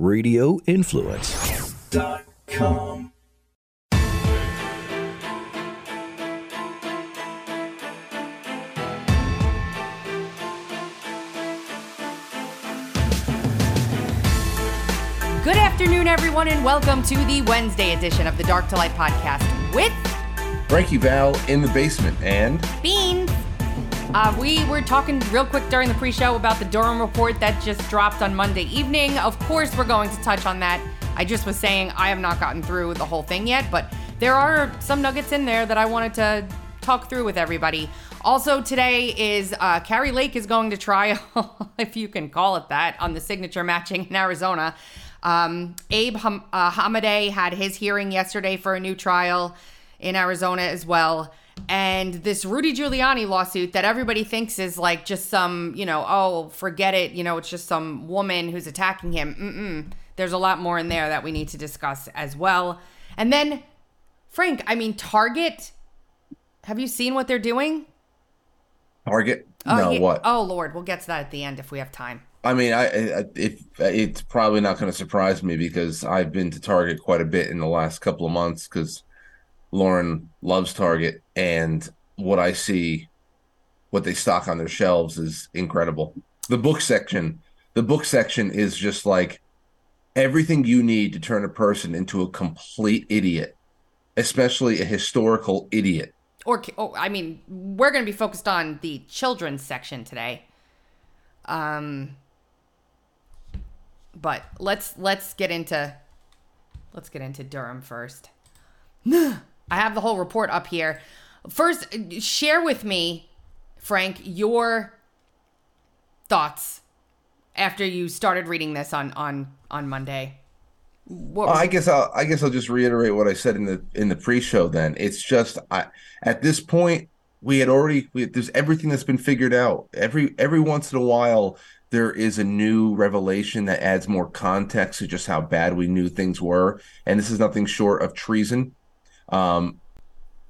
radioinfluence.com. Good afternoon, everyone, and welcome to the Wednesday edition of the Dark to Light podcast with Frankie Val in the basement and Beanz. Uh, we were talking real quick during the pre show about the Durham report that just dropped on Monday evening. Of course, we're going to touch on that. I just was saying I have not gotten through the whole thing yet, but there are some nuggets in there that I wanted to talk through with everybody. Also, today is uh, Kari Lake is going to trial, if you can call it that, on the signature matching in Arizona. Um, Abe Ham- uh, had his hearing yesterday for a new trial in Arizona as well. And this Rudy Giuliani lawsuit that everybody thinks is like just some, you know, oh, forget it, you know, it's just some woman who's attacking him. Mm-mm. There's a lot more in there that we need to discuss as well. And then, Frank, I mean, Target, have you seen what they're doing? Target. Oh, no, yeah- what? Oh, Lord, we'll get to that at the end if we have time. I mean, I, I if it's probably not going to surprise me because I've been to Target quite a bit in the last couple of months because Lauren loves Target, and what I see, what they stock on their shelves is incredible. The book section, the book section is just like everything you need to turn a person into a complete idiot, especially a historical idiot. Or, oh, I mean, we're going to be focused on the children's section today. Um, but let's let's get into let's get into Durham first. I have the whole report up here. First, share with me, Frank, your thoughts after you started reading this on on on Monday. What Well, I guess I'll I guess I'll just reiterate what I said in the in the pre-show. Then it's just I at this point we had already we, there's everything that's been figured out. Every every once in a while there is a new revelation that adds more context to just how bad we knew things were, and this is nothing short of treason. Um,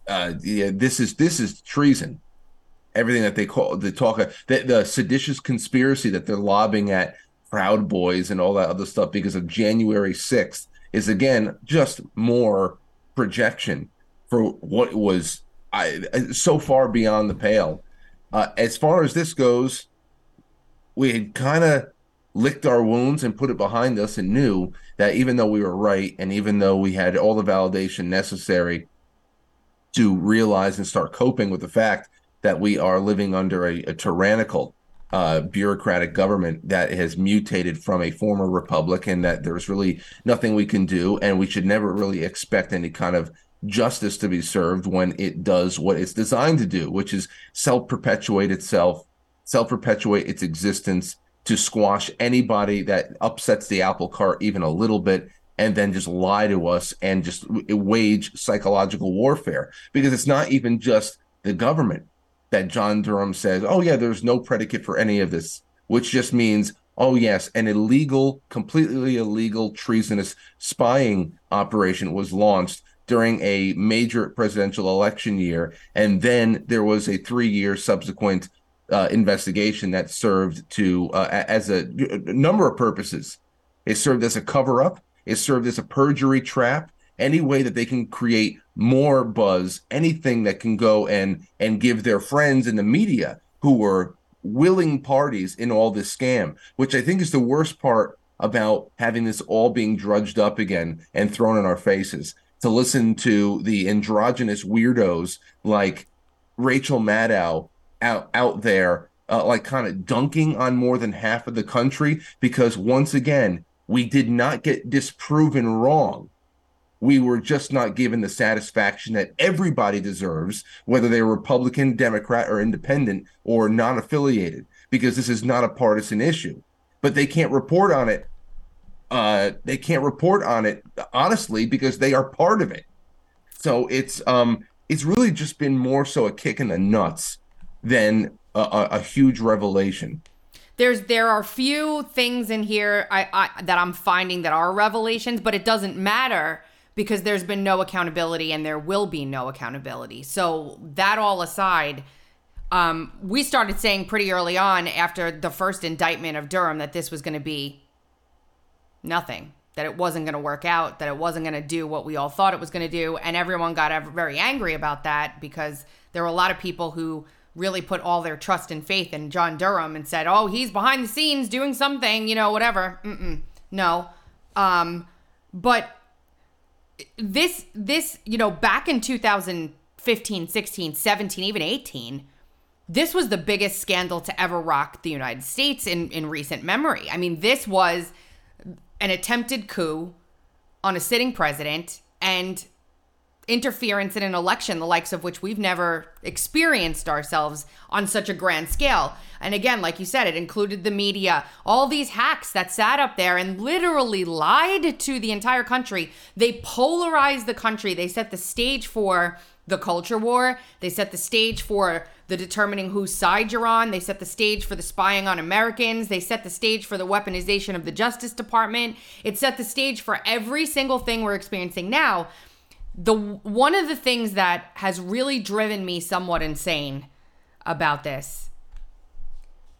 uh, yeah, this is this is treason. Everything that they call the talk the, the seditious conspiracy that they're lobbing at Proud Boys and all that other stuff because of January 6th is again just more projection for what was I, so far beyond the pale. Uh, as far as this goes, we had kind of licked our wounds and put it behind us and knew that even though we were right and even though we had all the validation necessary to realize and start coping with the fact that we are living under a, a tyrannical uh, bureaucratic government that has mutated from a former republic and that there's really nothing we can do and we should never really expect any kind of justice to be served when it does what it's designed to do which is self-perpetuate itself self-perpetuate its existence to squash anybody that upsets the apple cart even a little bit and then just lie to us and just wage psychological warfare because it's not even just the government that John Durham says, oh, yeah, there's no predicate for any of this, which just means, oh, yes, an illegal, completely illegal, treasonous spying operation was launched during a major presidential election year. And then there was a three year subsequent uh, investigation that served to, uh, as a, a number of purposes. It served as a cover up, it served as a perjury trap, any way that they can create more buzz, anything that can go and and give their friends in the media who were willing parties in all this scam, which I think is the worst part about having this all being drudged up again and thrown in our faces. To listen to the androgynous weirdos like Rachel Maddow out out there, uh, like kind of dunking on more than half of the country because once again we did not get disproven wrong we were just not given the satisfaction that everybody deserves, whether they're Republican, Democrat, or independent, or non affiliated, because this is not a partisan issue. But they can't report on it. Uh, they can't report on it honestly because they are part of it. So it's um it's really just been more so a kick in the nuts than a, a, a huge revelation. there's there are few things in here I, I that I'm finding that are revelations, but it doesn't matter because there's been no accountability and there will be no accountability. So that all aside, um, we started saying pretty early on after the first indictment of Durham that this was going to be nothing. That it wasn't going to work out, that it wasn't going to do what we all thought it was going to do. And everyone got very angry about that because there were a lot of people who really put all their trust and faith in John Durham and said, oh, he's behind the scenes doing something, you know, whatever. Mm-mm. No. Um, but this, this, you know, back in 2015, 16, 17, even 18, this was the biggest scandal to ever rock the United States in, in recent memory. I mean, this was an attempted coup on a sitting president and interference in an election, the likes of which we've never experienced ourselves on such a grand scale. And again, like you said, it included the media, all these hacks that sat up there and literally lied to the entire country. They polarized the country, they set the stage for the culture war, they set the stage for the determining whose side you're on. They set the stage for the spying on Americans. They set the stage for the weaponization of the Justice Department. It set the stage for every single thing we're experiencing now the one of the things that has really driven me somewhat insane about this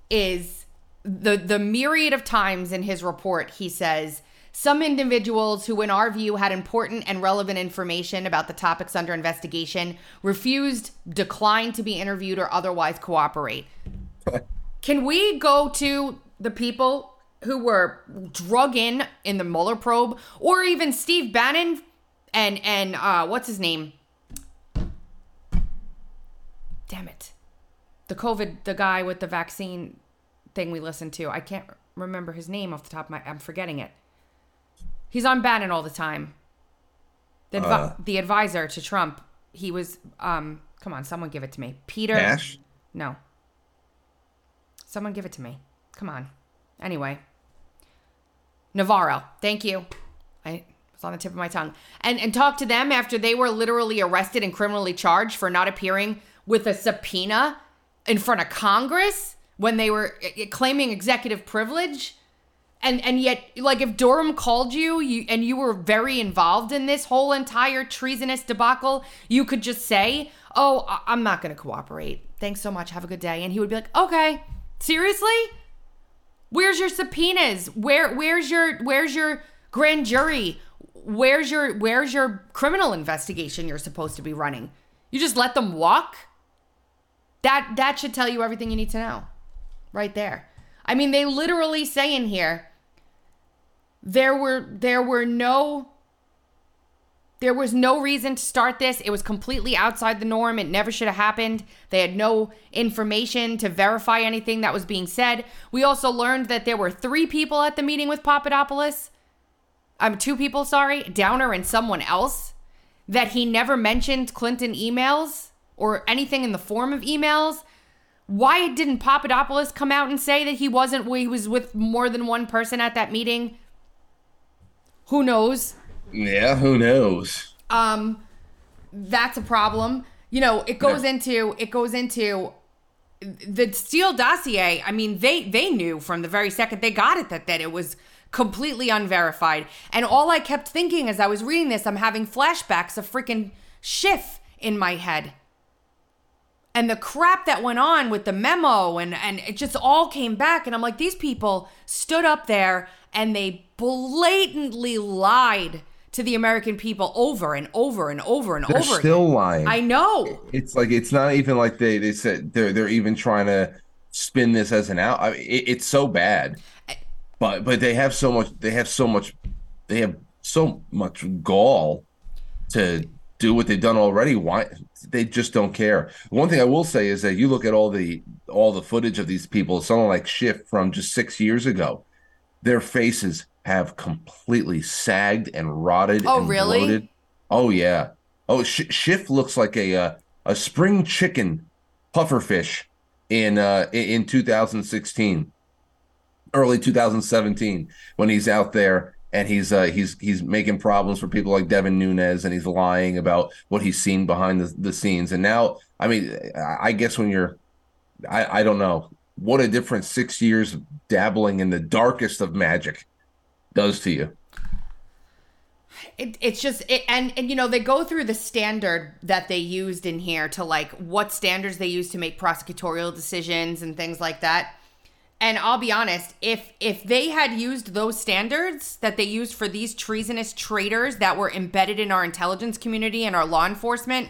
is the the myriad of times in his report he says some individuals who in our view had important and relevant information about the topics under investigation refused declined to be interviewed or otherwise cooperate. Can we go to the people who were drug in in the Mueller probe or even Steve Bannon and and uh what's his name? Damn it. The covid the guy with the vaccine thing we listened to. I can't remember his name off the top of my i'm forgetting it. He's on bannon all the time. The, advi- uh, the advisor to trump he was um come on someone give it to me. Peter Ash? no. Someone give it to me. Come on. Anyway. Navarro. Thank you. I it's on the tip of my tongue. And and talk to them after they were literally arrested and criminally charged for not appearing with a subpoena in front of Congress when they were eh, eh, claiming executive privilege. And and yet like if Durham called you, you and you were very involved in this whole entire treasonous debacle, you could just say, "Oh, I'm not going to cooperate. Thanks so much. Have a good day." And he would be like, "Okay. Seriously? Where's your subpoenas? Where where's your where's your grand jury? Where's your where's your criminal investigation you're supposed to be running? You just let them walk? That that should tell you everything you need to know. Right there. I mean, they literally say in here there were there were no there was no reason to start this. It was completely outside the norm. It never should have happened. They had no information to verify anything that was being said. We also learned that there were three people at the meeting with Papadopoulos um, two people, sorry, Downer and someone else, that he never mentioned Clinton emails or anything in the form of emails. Why didn't Papadopoulos come out and say that he wasn't, he was with more than one person at that meeting? Who knows? Yeah, who knows? Um, that's a problem. You know, it goes into it goes into the Steele dossier. I mean, they they knew from the very second they got it that that it was completely unverified. And all I kept thinking as I was reading this, I'm having flashbacks of freaking Schiff in my head. And the crap that went on with the memo and and it just all came back and I'm like these people stood up there and they blatantly lied to the American people over and over and over and they're over. Still again. lying. I know. It's like it's not even like they they said they're they're even trying to spin this as an out. I mean, it, it's so bad but but they have so much they have so much they have so much gall to do what they've done already. Why they just don't care. One thing i will say is that you look at all the all the footage of these people someone like schiff from just six years ago their faces have completely sagged and rotted oh and really? bloated. oh yeah. Oh Sh- schiff looks like a uh, a spring chicken pufferfish in uh in 2016 early 2017 when he's out there and he's uh, he's he's making problems for people like Devin Nunes and he's lying about what he's seen behind the, the scenes. And now, I mean, I guess when you're, I, I don't know what a difference six years dabbling in the darkest of magic does to you. It, it's just it, and and you know they go through the standard that they used in here to like what standards they use to make prosecutorial decisions and things like that And I'll be honest, if if they had used those standards that they used for these treasonous traitors that were embedded in our intelligence community and our law enforcement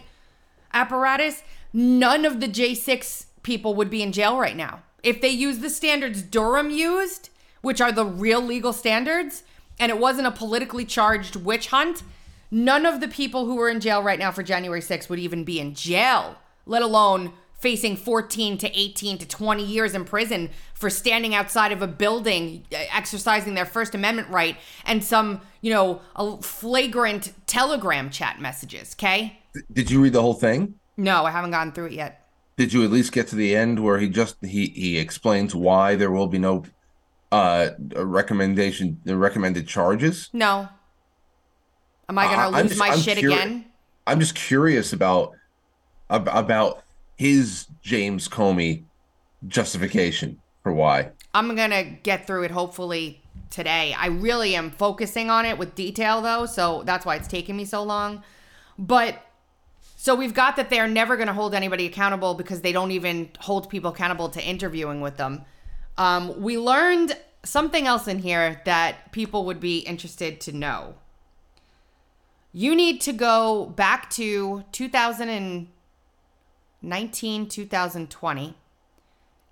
apparatus, none of the J6 people would be in jail right now. If they used the standards Durham used, which are the real legal standards, and it wasn't a politically charged witch hunt, none of the people who are in jail right now for January 6th would even be in jail, let alone facing 14 to 18 to 20 years in prison for standing outside of a building uh, exercising their first amendment right and some you know flagrant telegram chat messages okay? Did you read the whole thing? No i haven't gotten through it yet. Did you at least get to the end where he just he he explains why there will be no uh recommendation the recommended charges? No. Am i gonna uh, lose just, my I'm shit curi- again? I'm just curious about about his James Comey justification for why. I'm to get through it hopefully today. I really am focusing on it with detail though, so that's why it's taking me so long. But so we've got that they're never going to hold anybody accountable because they don't even hold people accountable to interviewing with them. Um, we learned something else in here that people would be interested to know. You need to go back to 2019, 2020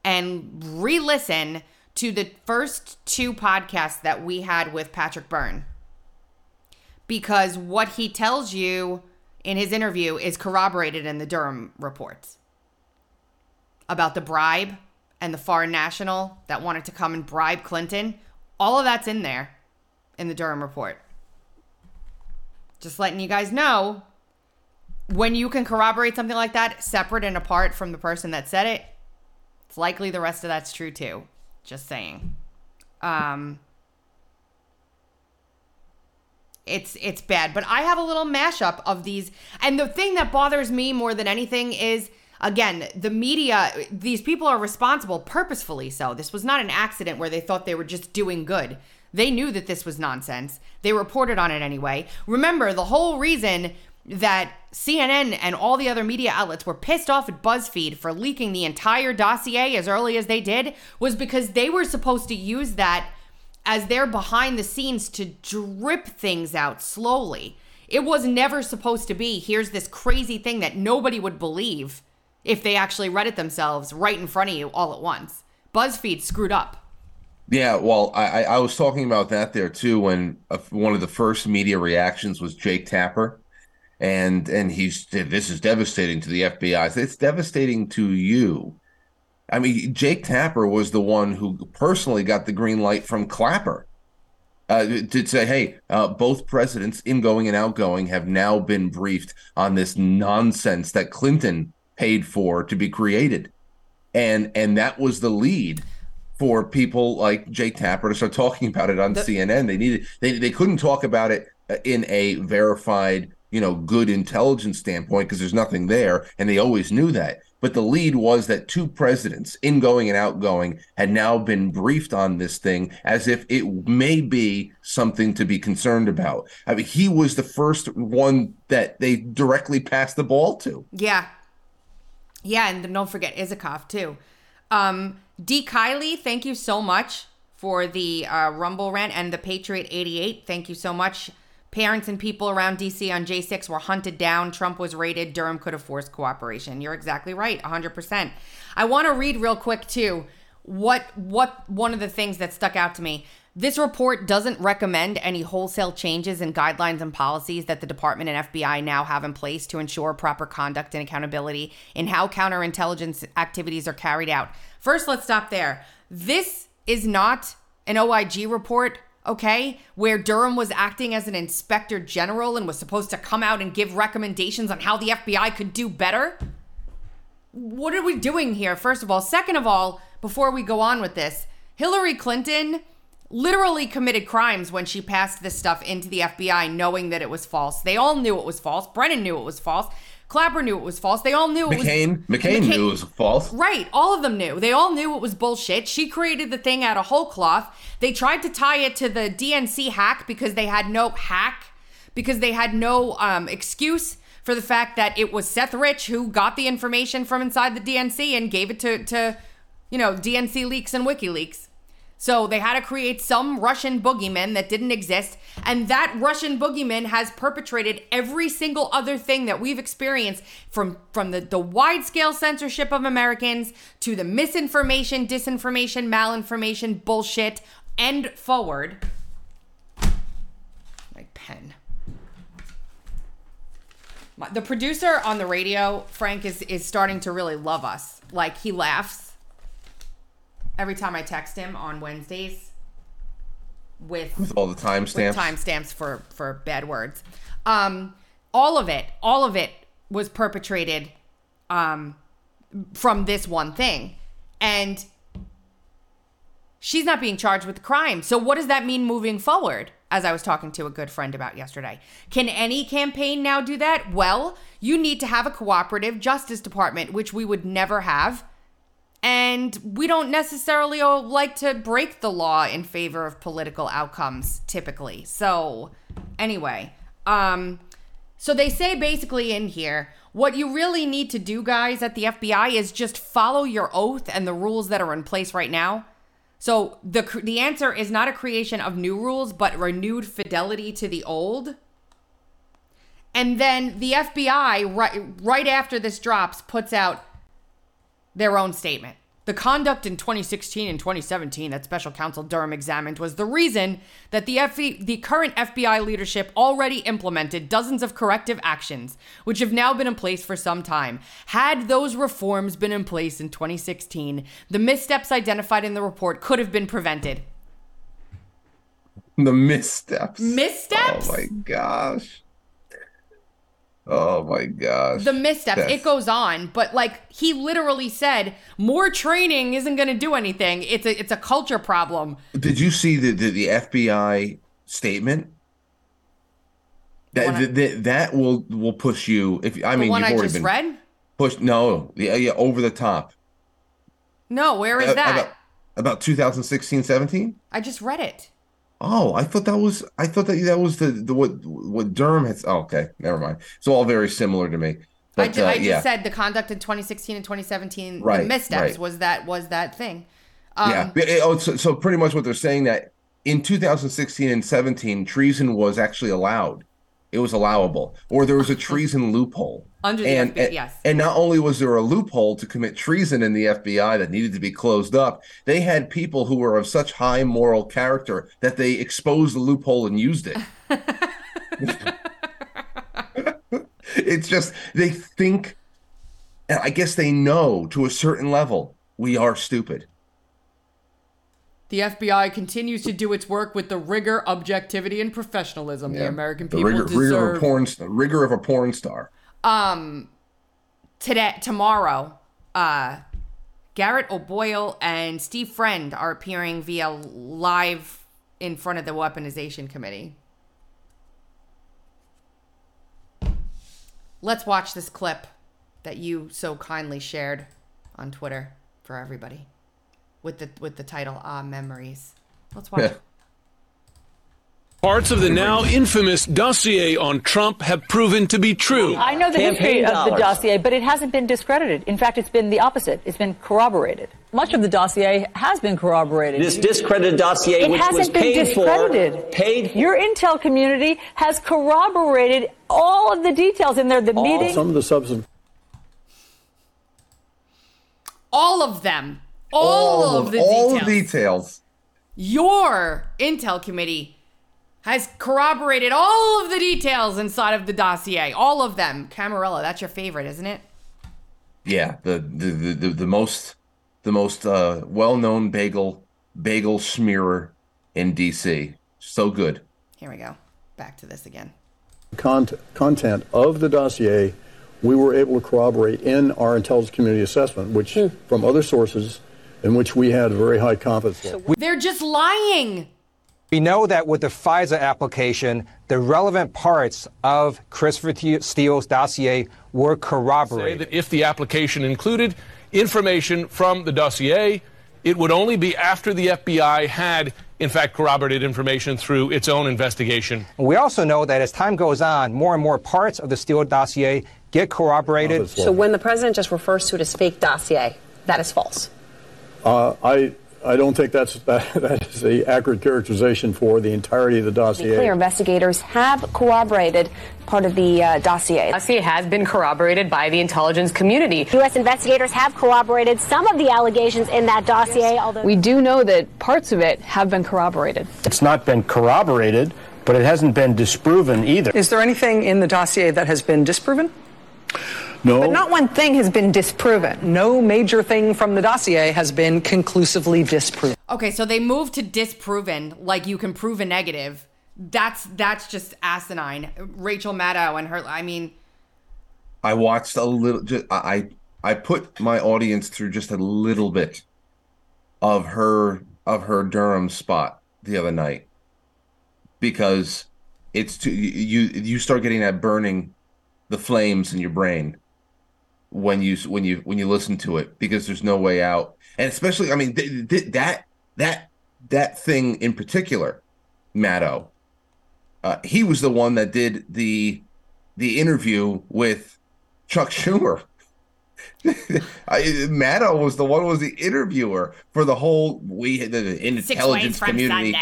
and re listen to the first two podcasts that we had with Patrick Byrne. Because what he tells you in his interview is corroborated in the Durham reports about the bribe and the foreign national that wanted to come and bribe Clinton. All of that's in there in the Durham report. Just letting you guys know when you can corroborate something like that separate and apart from the person that said it, it's likely the rest of that's true too. Just saying. Um it's it's bad, but I have a little mashup of these and the thing that bothers me more than anything is again, the media these people are responsible purposefully so. This was not an accident where they thought they were just doing good. They knew that this was nonsense. They reported on it anyway. Remember, the whole reason that CNN and all the other media outlets were pissed off at BuzzFeed for leaking the entire dossier as early as they did was because they were supposed to use that as their behind the scenes to drip things out slowly. It was never supposed to be here's this crazy thing that nobody would believe if they actually read it themselves right in front of you all at once. BuzzFeed screwed up. Yeah, well, I, I was talking about that there too when one of the first media reactions was Jake Tapper and and he's this is devastating to the FBI. It's devastating to you. I mean, Jake Tapper was the one who personally got the green light from Clapper uh, to say, "Hey, uh, both presidents, ingoing and outgoing, have now been briefed on this nonsense that Clinton paid for to be created," and and that was the lead for people like Jake Tapper to start talking about it on the- CNN. They needed they they couldn't talk about it in a verified you know, good intelligence standpoint because there's nothing there, and they always knew that. But the lead was that two presidents, ingoing and outgoing, had now been briefed on this thing as if it may be something to be concerned about. I mean, he was the first one that they directly passed the ball to. Yeah. Yeah, and don't forget Isikoff, too. Um, D. Kiley, thank you so much for the uh, Rumble rant and the Patriot 88. Thank you so much. Parents and people around DC on J6 were hunted down. Trump was raided. Durham could have forced cooperation. You're exactly right, 100%. I want to read real quick too what what one of the things that stuck out to me. This report doesn't recommend any wholesale changes in guidelines and policies that the department and FBI now have in place to ensure proper conduct and accountability in how counterintelligence activities are carried out. First, let's stop there. This is not an OIG report okay, where Durham was acting as an inspector general and was supposed to come out and give recommendations on how the FBI could do better? What are we doing here, first of all? Second of all, before we go on with this, Hillary Clinton literally committed crimes when she passed this stuff into the FBI knowing that it was false. They all knew it was false. Brennan knew it was false. Clapper knew it was false. They all knew it McCain, was McCain, McCain knew it was false. Right. All of them knew. They all knew it was bullshit. She created the thing out of whole cloth. They tried to tie it to the DNC hack because they had no hack, because they had no um, excuse for the fact that it was Seth Rich who got the information from inside the DNC and gave it to, to you know, DNC leaks and WikiLeaks. So they had to create some Russian boogeyman that didn't exist. And that Russian boogeyman has perpetrated every single other thing that we've experienced from, from the, the wide scale censorship of Americans to the misinformation, disinformation, malinformation, bullshit, and forward. My pen. My, the producer on the radio, Frank, is, is starting to really love us. Like, he laughs every time I text him on Wednesdays with with all the timestamps. Timestamps for for bad words. Um, all of it, all of it was perpetrated um, from this one thing, and she's not being charged with the crime. So what does that mean moving forward? As I was talking to a good friend about yesterday, can any campaign now do that? Well, you need to have a cooperative justice department, which we would never have and we don't necessarily like to break the law in favor of political outcomes typically. So, anyway, um so they say basically in here, what you really need to do guys at the FBI is just follow your oath and the rules that are in place right now. So the the answer is not a creation of new rules but renewed fidelity to the old. And then the FBI right right after this drops puts out their own statement. The conduct in 2016 and 2017 that special counsel Durham examined was the reason that the, the current FBI leadership already implemented dozens of corrective actions, which have now been in place for some time. Had those reforms been in place in 2016, the missteps identified in the report could have been prevented. The missteps. Missteps? Oh my gosh. Oh my gosh. The missteps. That's... It goes on, but like he literally said, more training isn't going to do anything. It's a it's a culture problem. Did you see the the, the FBI statement? That, I... that that will will push you. If I mean, one you've I just read. Push no, yeah, yeah, over the top. No, where is that? About, about 2016, 17? I just read it. Oh, I thought that was I thought that that was the the what what Durham has. Oh, okay, never mind. It's all very similar to me. But, I, uh, I just yeah. said the conduct in 2016 and 2017, right, the missteps right. was that was that thing. Um, yeah. It, oh, so, so pretty much what they're saying that in 2016 and 17, treason was actually allowed. It was allowable, or there was a treason loophole. Under the and, FBI, and, yes. And not only was there a loophole to commit treason in the FBI that needed to be closed up, they had people who were of such high moral character that they exposed the loophole and used it. it's just they think, and I guess they know to a certain level, we are stupid. The FBI continues to do its work with the rigor, objectivity, and professionalism yeah. the American people the rigor, deserve. Rigor of a porn, rigor of a porn star. Um, today, tomorrow, uh, Garrett O'Boyle and Steve Friend are appearing via live in front of the Weaponization Committee. Let's watch this clip that you so kindly shared on Twitter for everybody with the with the title Ah Memories. Let's watch. Yeah. Parts of the now infamous dossier on Trump have proven to be true. I know the Campaign history dollars. of the dossier, but it hasn't been discredited. In fact, it's been the opposite. It's been corroborated. Much of the dossier has been corroborated. This discredited dossier, it which hasn't was been paid discredited. for, paid. Your intel community has corroborated all of the details in there. The all, meeting, some of the substance, all of them, all, all of the all details. details. Your intel committee has corroborated all of the details inside of the dossier, all of them. Camarilla, that's your favorite, isn't it? Yeah, the the the, the, the most the most uh, well-known bagel bagel smearer in DC. So good. Here we go. Back to this again. Content, content of the dossier we were able to corroborate in our intelligence community assessment, which hmm. from other sources in which we had very high confidence level. They're just lying. We know that with the FISA application, the relevant parts of Christopher Steele's dossier were corroborated. Say that if the application included information from the dossier, it would only be after the FBI had, in fact, corroborated information through its own investigation. We also know that as time goes on, more and more parts of the Steele dossier get corroborated. So when the president just refers to it as fake dossier, that is false. Uh, I I don't think that's that, that is the accurate characterization for the entirety of the dossier. clear, investigators have corroborated part of the uh, dossier. Dossier has been corroborated by the intelligence community. U.S. investigators have corroborated some of the allegations in that dossier, although We do know that parts of it have been corroborated. It's not been corroborated, but it hasn't been disproven either. Is there anything in the dossier that has been disproven? No. But not one thing has been disproven. No major thing from the dossier has been conclusively disproven. Okay, so they moved to disproven, like you can prove a negative. That's that's just asinine. Rachel Maddow and her. I mean, I watched a little. Just, I I put my audience through just a little bit of her of her Durham spot the other night because it's too you you start getting that burning the flames in your brain when you when you when you listen to it because there's no way out and especially I mean th- th- that that that thing in particular Maddow uh, he was the one that did the the interview with Chuck Schumer. I, Maddow was the one who was the interviewer for the whole we the, the intelligence community.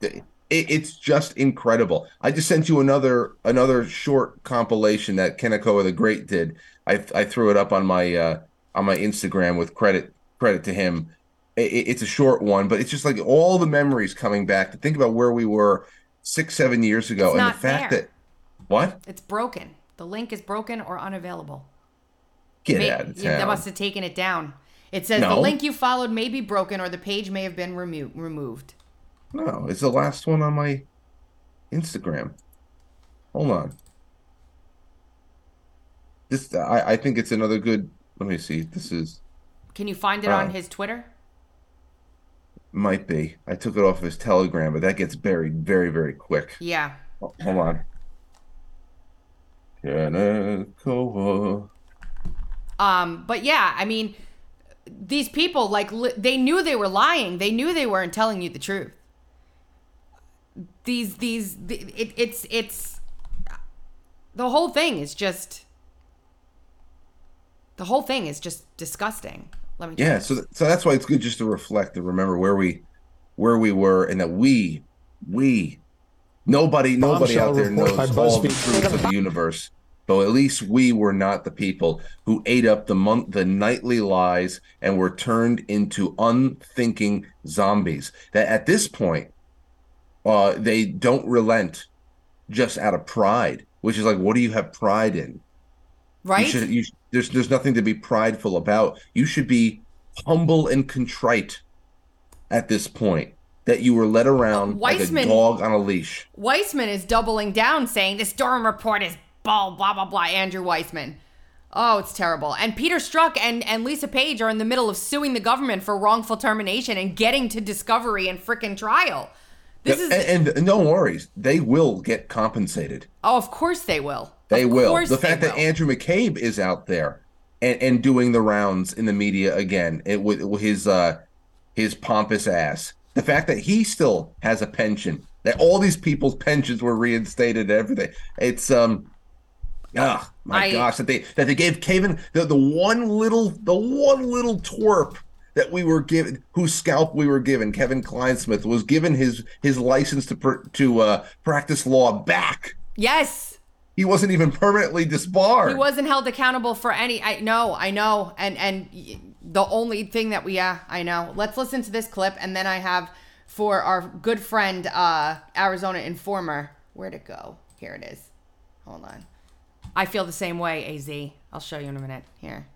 It, it's just incredible. I just sent you another another short compilation that Kanekoa the Great did. I I threw it up on my uh, on my Instagram with credit credit to him. It, it's a short one, but it's just like all the memories coming back to think about where we were six seven years ago It's and the fact fair. that what it's broken. The link is broken or unavailable. get May- out of yeah, They must have taken it down. It says the link you followed may be broken or the page may have been remo- removed. No, it's the last one on my Instagram. Hold on. This I, I think it's another good. Let me see. This is Can you find it Uh, on his Twitter? might be. I took it off his Telegram, but that gets buried very very quick. Yeah. Oh, hold on. Kanekoa. Um, but yeah, I mean, these people like li- they knew they were lying. They knew they weren't telling you the truth. These these the, it, it's it's the whole thing is just the whole thing is just disgusting. Let me Yeah, so th- so that's why it's good just to reflect and remember where we where we were and that we we nobody nobody Bombshell out there report knows by all the BuzzFeed. truth of the universe. But at least we were not the people who ate up the month the nightly lies and were turned into unthinking zombies. That at this point, uh, they don't relent just out of pride, which is like, what do you have pride in? Right? You should, you, there's there's nothing to be prideful about. You should be humble and contrite at this point that you were led around like a Weissmann- dog on a leash. Weissmann is doubling down, saying this Durham report is blah blah blah blah. Andrew Weissmann. Oh, it's terrible. And Peter Strzok and, and Lisa Page are in the middle of suing the government for wrongful termination and getting to discovery and frickin' trial. This is and, and no worries, they will get compensated. oh, of course they will. They Of will. The fact that will. Andrew McCabe is out there and, and doing the rounds in the media again, it with, with his uh his pompous ass. The fact that he still has a pension, that all these people's pensions were reinstated and everything. It's um Ah, my I- gosh, that they that they gave Kevin the, the one little the one little twerp that we were given, whose scalp we were given, Kevin Clinesmith was given his his license to pr- to uh, practice law back. yes. He wasn't even permanently disbarred. He wasn't held accountable for any. I know, I know, and and the only thing that we, yeah, I know. Let's listen to this clip, and then I have for our good friend, uh, Arizona Informer. Where'd it go? Here it is. Hold on. I feel the same way, Az. I'll show you in a minute. Here.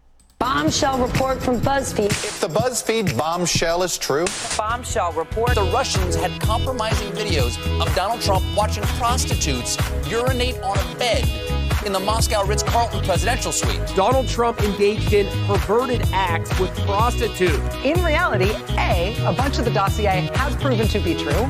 Bombshell report from BuzzFeed. If the BuzzFeed bombshell is true, bombshell report. The Russians had compromising videos of Donald Trump watching prostitutes urinate on a bed in the Moscow Ritz Carlton presidential suite. Donald Trump engaged in perverted acts with prostitutes. In reality, A, a bunch of the dossier has proven to be true.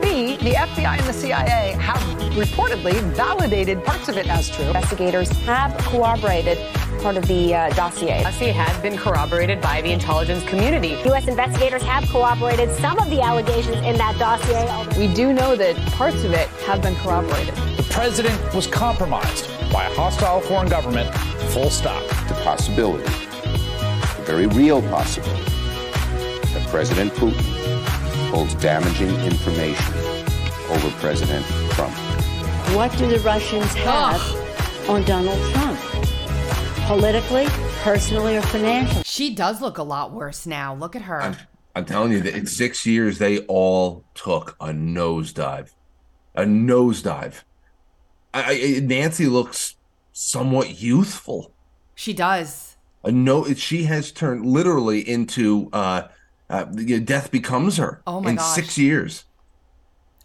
B, the FBI and the CIA have reportedly validated parts of it as true. Investigators have corroborated part of the uh, dossier. Dossier has been corroborated by the intelligence community. U.S. investigators have corroborated some of the allegations in that dossier, We do know that parts of it have been corroborated. The president was compromised by a hostile foreign government. Full stop. the possibility, the very real possibility, that President Putin holds damaging information over President Trump. What do the Russians have on Donald Trump? Politically, personally, or financially? She does look a lot worse now. Look at her. I'm, I'm telling you that in six years they all took a nosedive, a nosedive. I, I, Nancy looks somewhat youthful. She does. A no, she has turned literally into uh, uh, death becomes her. Oh my in gosh. six years.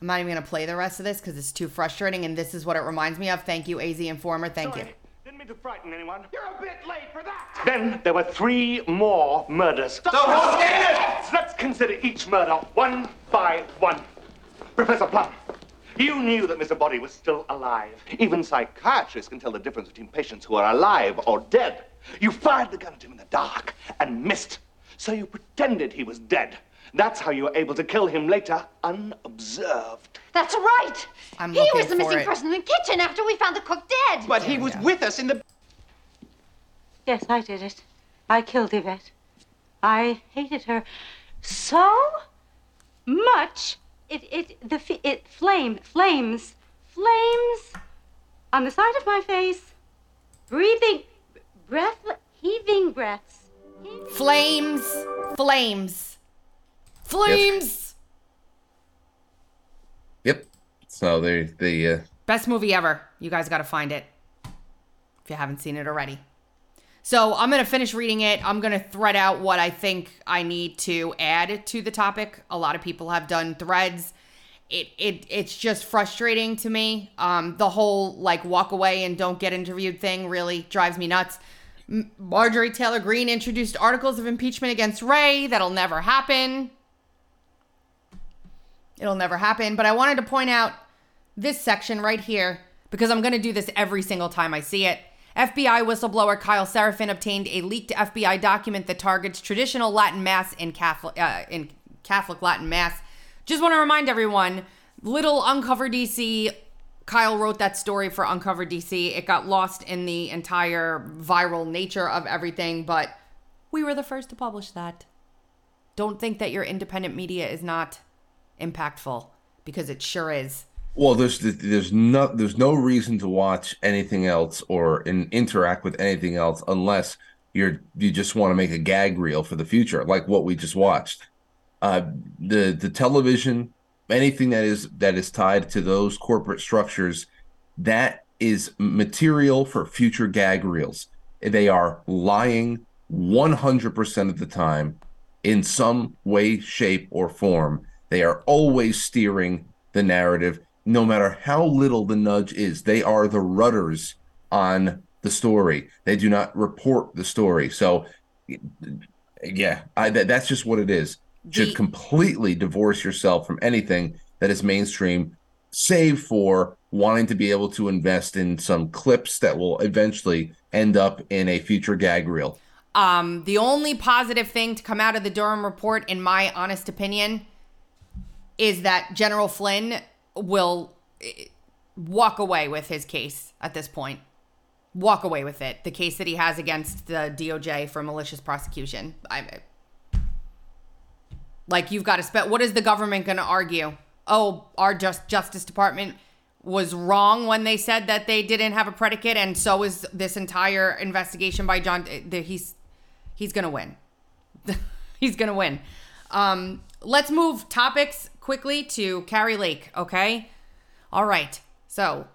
I'm not even going to play the rest of this because it's too frustrating, and this is what it reminds me of. Thank you, AZ Informer. Thank you. Didn't mean to frighten anyone. You're a bit late for that. Then there were three more murders. So let's consider each murder one by one. Professor Plum, you knew that Mr. Body was still alive. Even psychiatrists can tell the difference between patients who are alive or dead. You fired the gun at him in the dark and missed. So you pretended he was dead. That's how you were able to kill him later, unobserved. That's right. I'm he was the missing it. person in the kitchen after we found the cook dead. But he oh, was with us in the. Yes, I did it. I killed Yvette. I hated her so much. It, it, the, it flamed, flames, flames on the side of my face, breathing, breath, heaving breaths. Flames, flames, flames. Yep. So they the uh, Best movie ever. You guys got to find it if you haven't seen it already. So I'm going to finish reading it. I'm going to thread out what I think I need to add to the topic. A lot of people have done threads. It, it it's just frustrating to me. Um, the whole like walk away and don't get interviewed thing really drives me nuts. Marjorie Taylor Greene introduced articles of impeachment against Wray. That'll never happen. It'll never happen. But I wanted to point out this section right here because I'm going to do this every single time I see it. FBI whistleblower Kyle Serafin obtained a leaked FBI document that targets traditional Latin Mass in Catholic uh, in Catholic Latin Mass. Just want to remind everyone, little Uncover DC. Kyle wrote that story for Uncover DC. It got lost in the entire viral nature of everything, but we were the first to publish that. Don't think that your independent media is not impactful because it sure is. Well, there's there's no there's no reason to watch anything else or in, interact with anything else unless you're you just want to make a gag reel for the future, like what we just watched. Uh, the the television, anything that is that is tied to those corporate structures, that is material for future gag reels. They are lying 100% of the time in some way, shape, or form. They are always steering the narrative no matter how little the nudge is, they are the rudders on the story. They do not report the story. So, yeah, I, that, that's just what it is. Should The- completely divorce yourself from anything that is mainstream, save for wanting to be able to invest in some clips that will eventually end up in a future gag reel. Um, the only positive thing to come out of the Durham report, in my honest opinion, is that General Flynn will eh, walk away with his case at this point. Walk away with it. The case that he has against the DOJ for malicious prosecution. I, like you've got to spend. What is the government going to argue? Oh, our just Justice Department was wrong when they said that they didn't have a predicate, and so is this entire investigation by John. eh, He's he's going to win. he's going to win. Um, let's move topics quickly to Kari Lake, okay? All right. So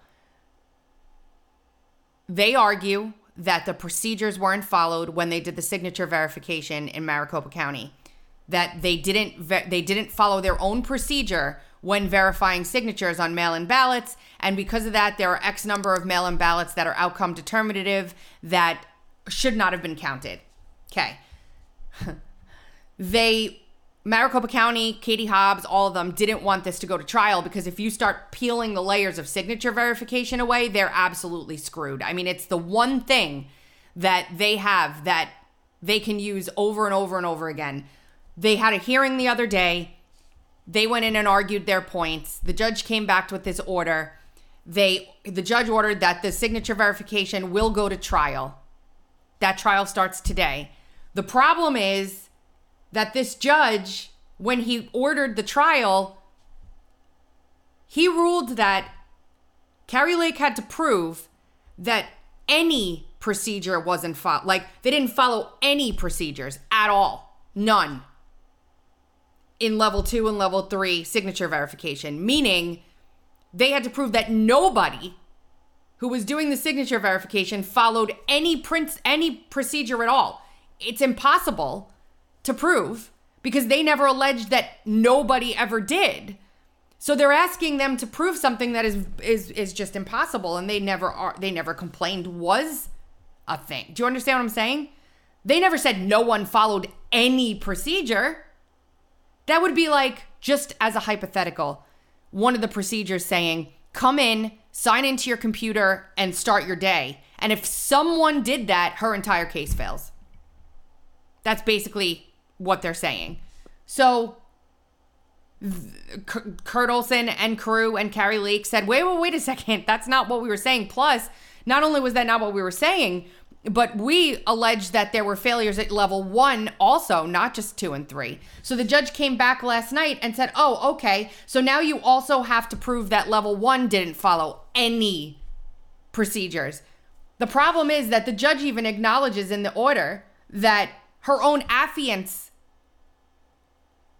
they argue that the procedures weren't followed when they did the signature verification in Maricopa County. That they didn't ve- they didn't follow their own procedure when verifying signatures on mail-in ballots, and because of that, there are X number of mail-in ballots that are outcome determinative that should not have been counted. Okay. they Maricopa County, Katie Hobbs, all of them didn't want this to go to trial because if you start peeling the layers of signature verification away, they're absolutely screwed. I mean, it's the one thing that they have that they can use over and over and over again. They had a hearing the other day. They went in and argued their points. The judge came back with this order. They the judge ordered that the signature verification will go to trial. That trial starts today. The problem is that this judge, when he ordered the trial, he ruled that Kari Lake had to prove that any procedure wasn't followed. Like they didn't follow any procedures at all. None. In level two and level three signature verification, meaning they had to prove that nobody who was doing the signature verification followed any prints any procedure at all. It's impossible to prove because they never alleged that nobody ever did. So they're asking them to prove something that is is is just impossible and they never are they never complained was a thing. Do you understand what I'm saying? They never said no one followed any procedure. That would be like just as a hypothetical, one of the procedures saying, "Come in, sign into your computer and start your day." And if someone did that, her entire case fails. That's basically what they're saying. So Kurt Olsen and crew and Kari Lake said, wait, wait, wait a second. That's not what we were saying. Plus, not only was that not what we were saying, but we alleged that there were failures at level one also, not just two and three. So the judge came back last night and said, oh, okay. So now you also have to prove that level one didn't follow any procedures. The problem is that the judge even acknowledges in the order that her own affiants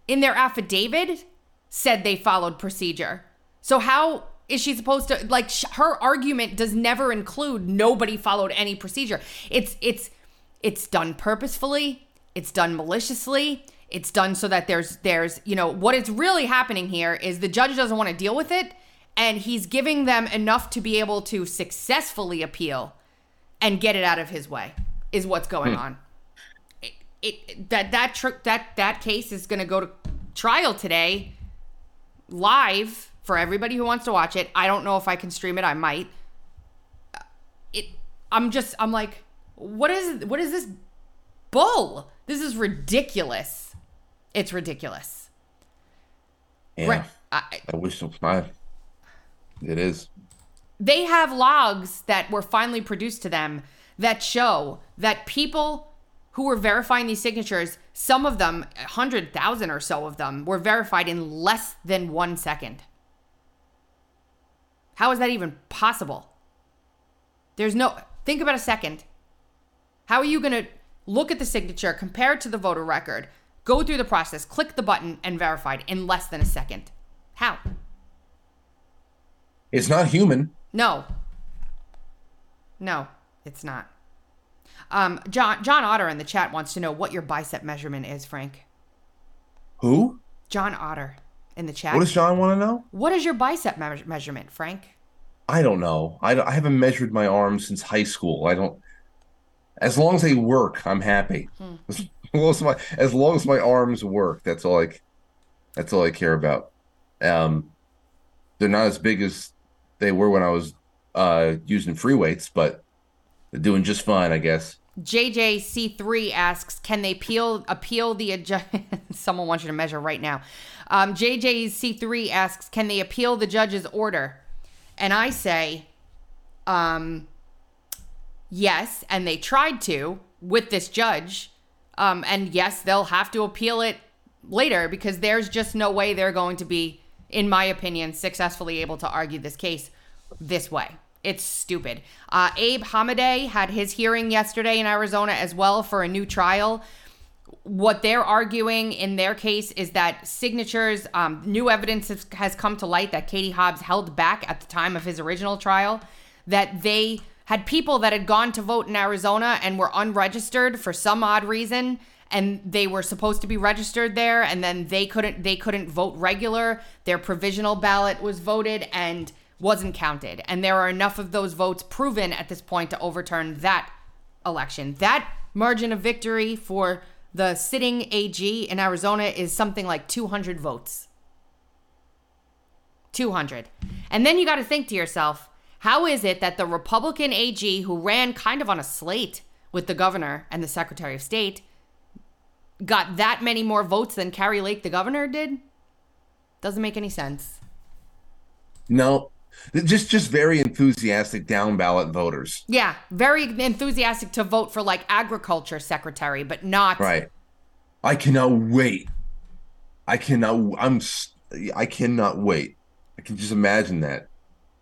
in their affidavit said they followed procedure. So how is she supposed to like sh- her argument does never include nobody followed any procedure. It's it's it's done purposefully, it's done maliciously, it's done so that there's there's, you know, what is really happening here is the judge doesn't want to deal with it and he's giving them enough to be able to successfully appeal and get it out of his way is what's going hmm. on. It, it that that tr- that that case is going to go to trial today live for everybody who wants to watch it. I don't know if I can stream it. I might. Uh, it. I'm just. I'm like, what is what is this bull? This is ridiculous. It's ridiculous. Yeah. Right. I, I wish I. It is. They have logs that were finally produced to them that show that people who were verifying these signatures, some of them, 100,000 or so of them, were verified in less than one second. How is that even possible? There's no, think about a second. How are you going to look at the signature, compare it to the voter record, go through the process, click the button, and verified in less than a second? How? It's not human. No. No, it's not. Um, John John Otter in the chat wants to know what your bicep measurement is, Frank. Who? John Otter in the chat. What does John want to know? What is your bicep me- measurement, Frank? I don't know. I, I haven't measured my arms since high school. I don't. As long as they work, I'm happy. Hmm. As, long as, my, as long as my arms work, that's all I. That's all I care about. Um, they're not as big as they were when I was uh, using free weights, but they're doing just fine, I guess. JJC3 asks, can they appeal appeal the adjust? Someone wants you to measure right now. Um, JJC3 asks, can they appeal the judge's order? And I say, um, yes, and they tried to with this judge. Um, and yes, they'll have to appeal it later because there's just no way they're going to be, in my opinion, successfully able to argue this case this way. It's stupid. Uh, Abe Hamadeh had his hearing yesterday in Arizona as well for a new trial. What they're arguing in their case is that signatures, um, new evidence has, has come to light that Katie Hobbs held back at the time of his original trial, that they had people that had gone to vote in Arizona and were unregistered for some odd reason and they were supposed to be registered there and then they couldn't they couldn't vote regular their provisional ballot was voted and wasn't counted. And there are enough of those votes proven at this point to overturn that election. That margin of victory for the sitting AG in Arizona is something like 200 votes. 200. And then you got to think to yourself, how is it that the Republican AG, who ran kind of on a slate with the governor and the Secretary of State, got that many more votes than Kari Lake, the governor, did? Doesn't make any sense. No, just just very enthusiastic down ballot voters. Yeah, very enthusiastic to vote for like agriculture secretary, but not right. I cannot wait. I cannot. I'm. I cannot wait. I can just imagine that.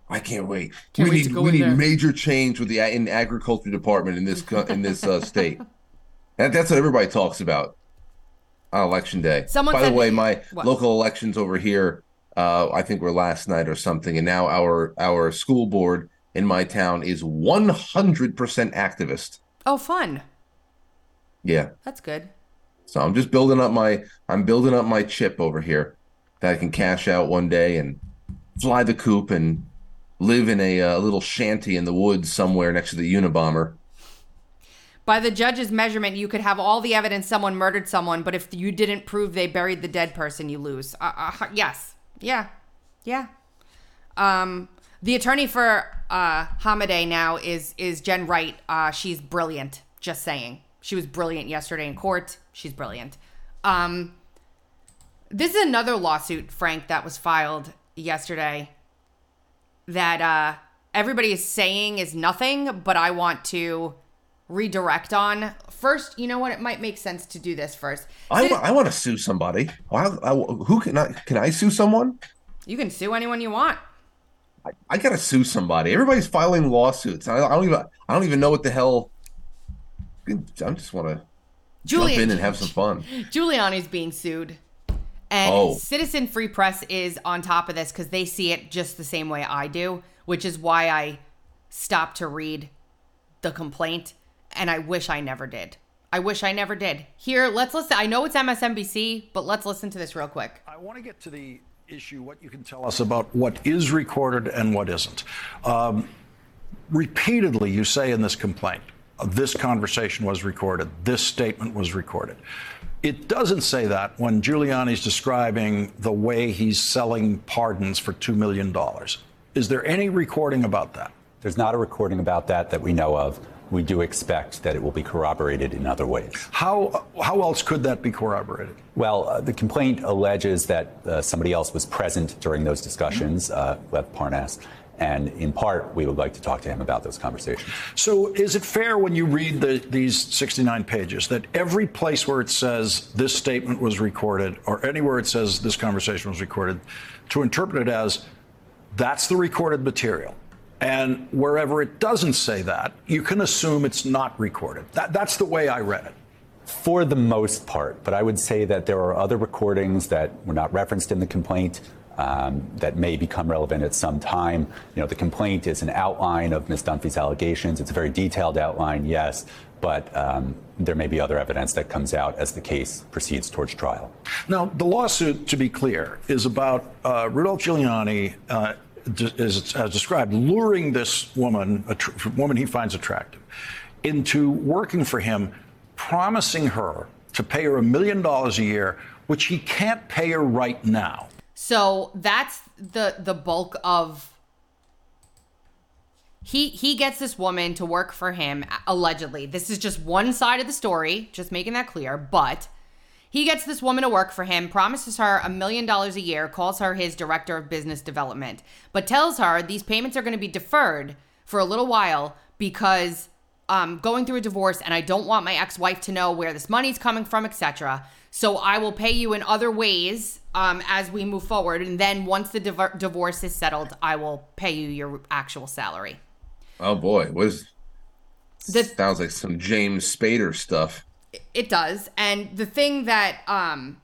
I can't wait. Can't we wait need we need there. major change with the in the agriculture department in this in this uh, state. That, that's what everybody talks about on election day. Someone By the way, my What? local elections over here, uh, I think we're last night or something, and now our our school board in my town is one hundred percent activist. Oh, fun. Yeah, That's good. so I'm just building up my I'm building up my chip over here that I can cash out one day and fly the coop and live in a uh, little shanty in the woods somewhere next to the Unabomber. By the judge's measurement, you could have all the evidence someone murdered someone, but if you didn't prove they buried the dead person, you lose. Uh, uh, yes. Yeah. Yeah. Um, the attorney for uh, Hamadeh now is is Jen Wright. Uh, she's brilliant. Just saying, she was brilliant yesterday in court. She's brilliant. Um, this is another lawsuit, Frank, that was filed yesterday. That uh, everybody is saying is nothing, but I want to redirect on. First, you know what? It might make sense to do this first. I, Citi- I want to sue somebody. I, I, who can I can I sue someone? you can sue anyone you want. I gotta sue somebody. Everybody's filing lawsuits. I, I don't even I don't even know what the hell. I just want to jump in and have some fun. Giuliani's being sued. And Oh. Citizen Free Press is on top of this because they see it just the same way I do, which is why I stopped to read the complaint. And I wish I never did. I wish I never did. Here, let's listen. I know it's MSNBC, but let's listen to this real quick. I want to get to the issue what you can tell us about what is recorded and what isn't. Um, repeatedly, you say in this complaint, uh, this conversation was recorded, this statement was recorded. It doesn't say that when Giuliani's describing the way he's selling pardons for $2 million. Is there any recording about that? There's not a recording about that that we know of. We do expect that it will be corroborated in other ways. How, how else could that be corroborated? Well, uh, the complaint alleges that uh, somebody else was present during those discussions uh, with Parnas. And in part, we would like to talk to him about those conversations. So, is it fair when you read the, these 69 pages that every place where it says this statement was recorded, or anywhere it says this conversation was recorded, to interpret it as that's the recorded material? And wherever it doesn't say that, you can assume it's not recorded. That, that's the way I read it. For the most part, but I would say that there are other recordings that were not referenced in the complaint um, that may become relevant at some time. You know, the complaint is an outline of Ms. Dunphy's allegations. It's a very detailed outline, yes, but um, there may be other evidence that comes out as the case proceeds towards trial. Now, the lawsuit, to be clear, is about uh, Rudolph Giuliani, uh, as uh, described, luring this woman, a tr- woman he finds attractive, into working for him, promising her to pay her a million dollars a year, which he can't pay her right now. So that's the the bulk of he he gets this woman to work for him allegedly. This is just one side of the story, just making that clear, but he gets this woman to work for him, promises her a million dollars a year, calls her his director of business development, but tells her these payments are going to be deferred for a little while because I'm going through a divorce and I don't want my ex-wife to know where this money's coming from, etc. So I will pay you in other ways um, as we move forward, and then once the div- divorce is settled, I will pay you your actual salary. Oh boy, what is The- sounds like some James Spader stuff. It does. And the thing that um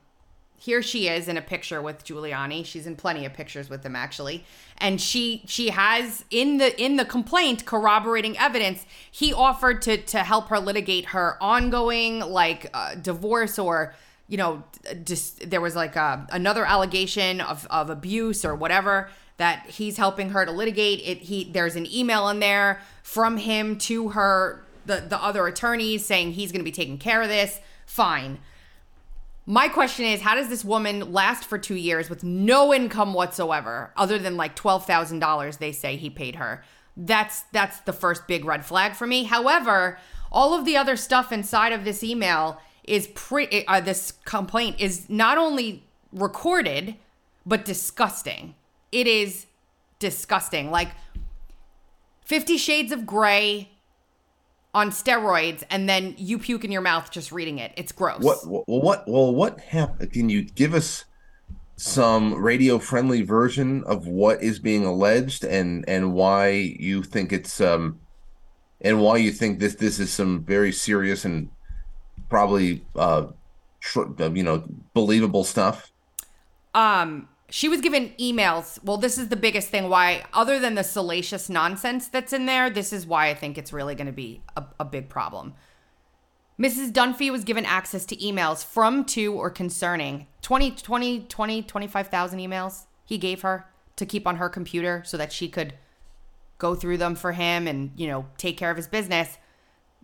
here she is in a picture with Giuliani. She's in plenty of pictures with him actually. And she she has in the in the complaint corroborating evidence. He offered to to help her litigate her ongoing like uh, divorce or you know just there was like a, another allegation of of abuse or whatever that he's helping her to litigate. It he there's an email in there from him to her the the other attorneys saying he's going to be taking care of this. Fine. My question is, how does this woman last for two years with no income whatsoever, other than like twelve thousand dollars? They say he paid her. That's that's the first big red flag for me. However, all of the other stuff inside of this email is pretty. Uh, this complaint is not only recorded, but disgusting. It is disgusting. Like Fifty Shades of Grey on steroids and then you puke in your mouth just reading it. It's gross. What? Well, what? Well, what happened? Can you give us some radio-friendly version of what is being alleged and and why you think it's um and why you think this this is some very serious and probably uh you know believable stuff? Um she was given emails. Well, this is the biggest thing why, other than the salacious nonsense that's in there, this is why I think it's really going to be a, a, big problem. Mrs. Dunphy was given access to emails from to or concerning 20, 20, 20, 25,000 emails he gave her to keep on her computer so that she could go through them for him and, you know, take care of his business.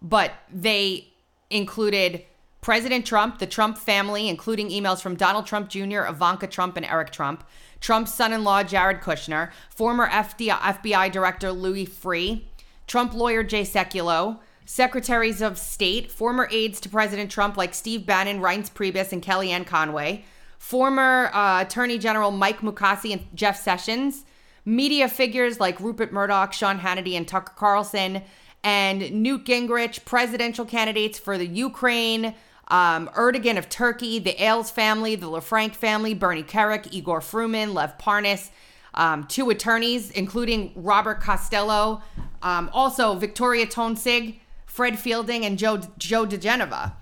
But they included President Trump, the Trump family, including emails from Donald Trump Jr., Ivanka Trump, and Eric Trump, Trump's son in law, Jared Kushner, former FBI Director Louis Freeh, Trump lawyer Jay Sekulow, secretaries of state, former aides to President Trump like Steve Bannon, Reince Priebus, and Kellyanne Conway, former uh, Attorney General Mike Mukasey and Jeff Sessions, media figures like Rupert Murdoch, Sean Hannity, and Tucker Carlson, and Newt Gingrich, presidential candidates for the Ukraine, um, Erdogan of Turkey, the Ailes family, the LaFranc family, Bernie Kerik, Igor Fruman, Lev Parnas, um, two attorneys, including Robert Costello, um, also Victoria Toensing, Fred Fielding, and Joe, Joe diGenova.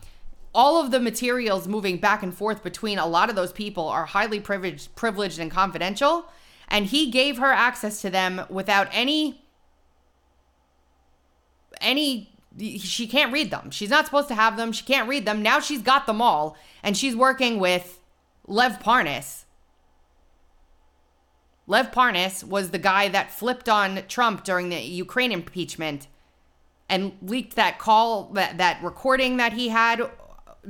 All of the materials moving back and forth between a lot of those people are highly privileged, privileged and confidential. And he gave her access to them without any any she can't read them. She's not supposed to have them. She can't read them. Now she's got them all, and she's working with Lev Parnas. Lev Parnas was the guy that flipped on Trump during the Ukraine impeachment and leaked that call, that, that recording that he had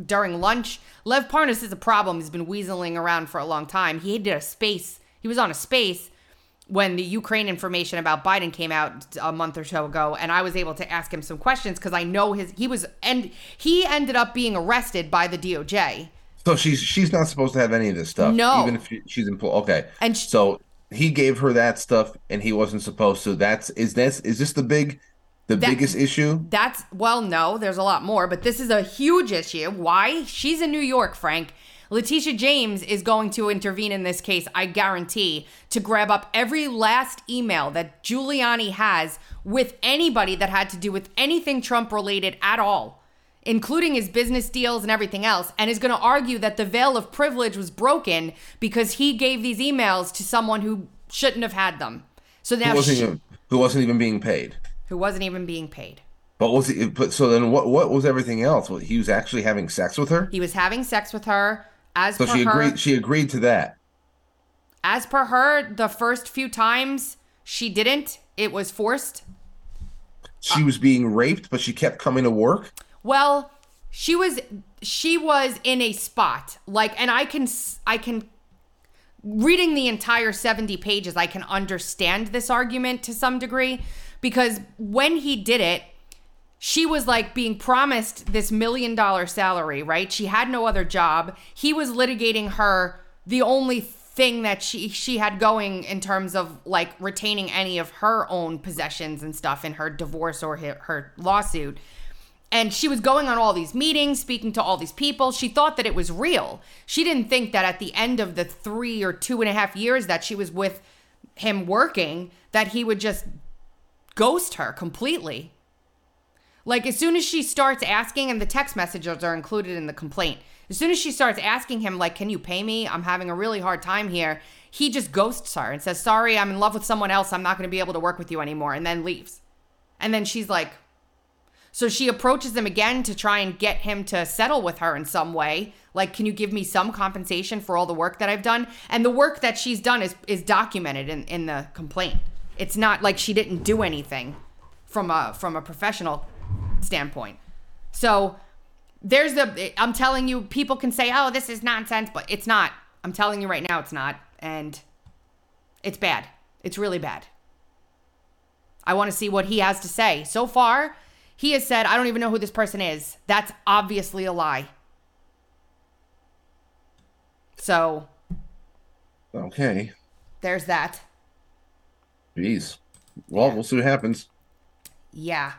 during lunch. Lev Parnas is a problem. He's been weaseling around for a long time. He did a space, he was on a space when the Ukraine information about Biden came out a month or so ago, and I was able to ask him some questions because I know his he was and he ended up being arrested by the DOJ. So she's she's not supposed to have any of this stuff. No, even if she's employed. Okay, and she, so he gave her that stuff, and he wasn't supposed to. That's is this is this the big the that, biggest issue? That's well, no, there's a lot more, but this is a huge issue. Why? She's in New York, Frank. Letitia James is going to intervene in this case, I guarantee, to grab up every last email that Giuliani has with anybody that had to do with anything Trump related at all, including his business deals and everything else, and is going to argue that the veil of privilege was broken because he gave these emails to someone who shouldn't have had them. So now who wasn't, she, even, who wasn't even being paid. Who wasn't even being paid. But was he? But so then, what? What was everything else? He was actually having sex with her. He was having sex with her. As so per she her, agreed. She agreed to that. As per her, the first few times she didn't. It was forced. She was being raped, but she kept coming to work. Well, she was she was in a spot like, and I can I can reading the entire 70 pages, I can understand this argument to some degree because when he did it, she was like being promised this million dollar salary, right? She had no other job. He was litigating her the only thing that she she had going in terms of like retaining any of her own possessions and stuff in her divorce or her, her lawsuit. And she was going on all these meetings, speaking to all these people. She thought that it was real. She didn't think that at the end of the three or two and a half years that she was with him working, that he would just ghost her completely. Like as soon as she starts asking, and the text messages are included in the complaint. As soon as she starts asking him, like, "Can you pay me? I'm having a really hard time here," he just ghosts her and says, "Sorry, I'm in love with someone else. I'm not going to be able to work with you anymore," and then leaves. And then she's like, so she approaches him again to try and get him to settle with her in some way. Like, can you give me some compensation for all the work that I've done? And the work that she's done is is documented in, in the complaint. It's not like she didn't do anything from a from a professional standpoint. So there's the I'm telling you, people can say, oh, this is nonsense, but it's not. I'm telling you right now, it's not. And it's bad. It's really bad. I want to see what he has to say. So far, he has said, I don't even know who this person is. That's obviously a lie. So. Okay. There's that. Jeez. Well, yeah. we'll see what happens. Yeah.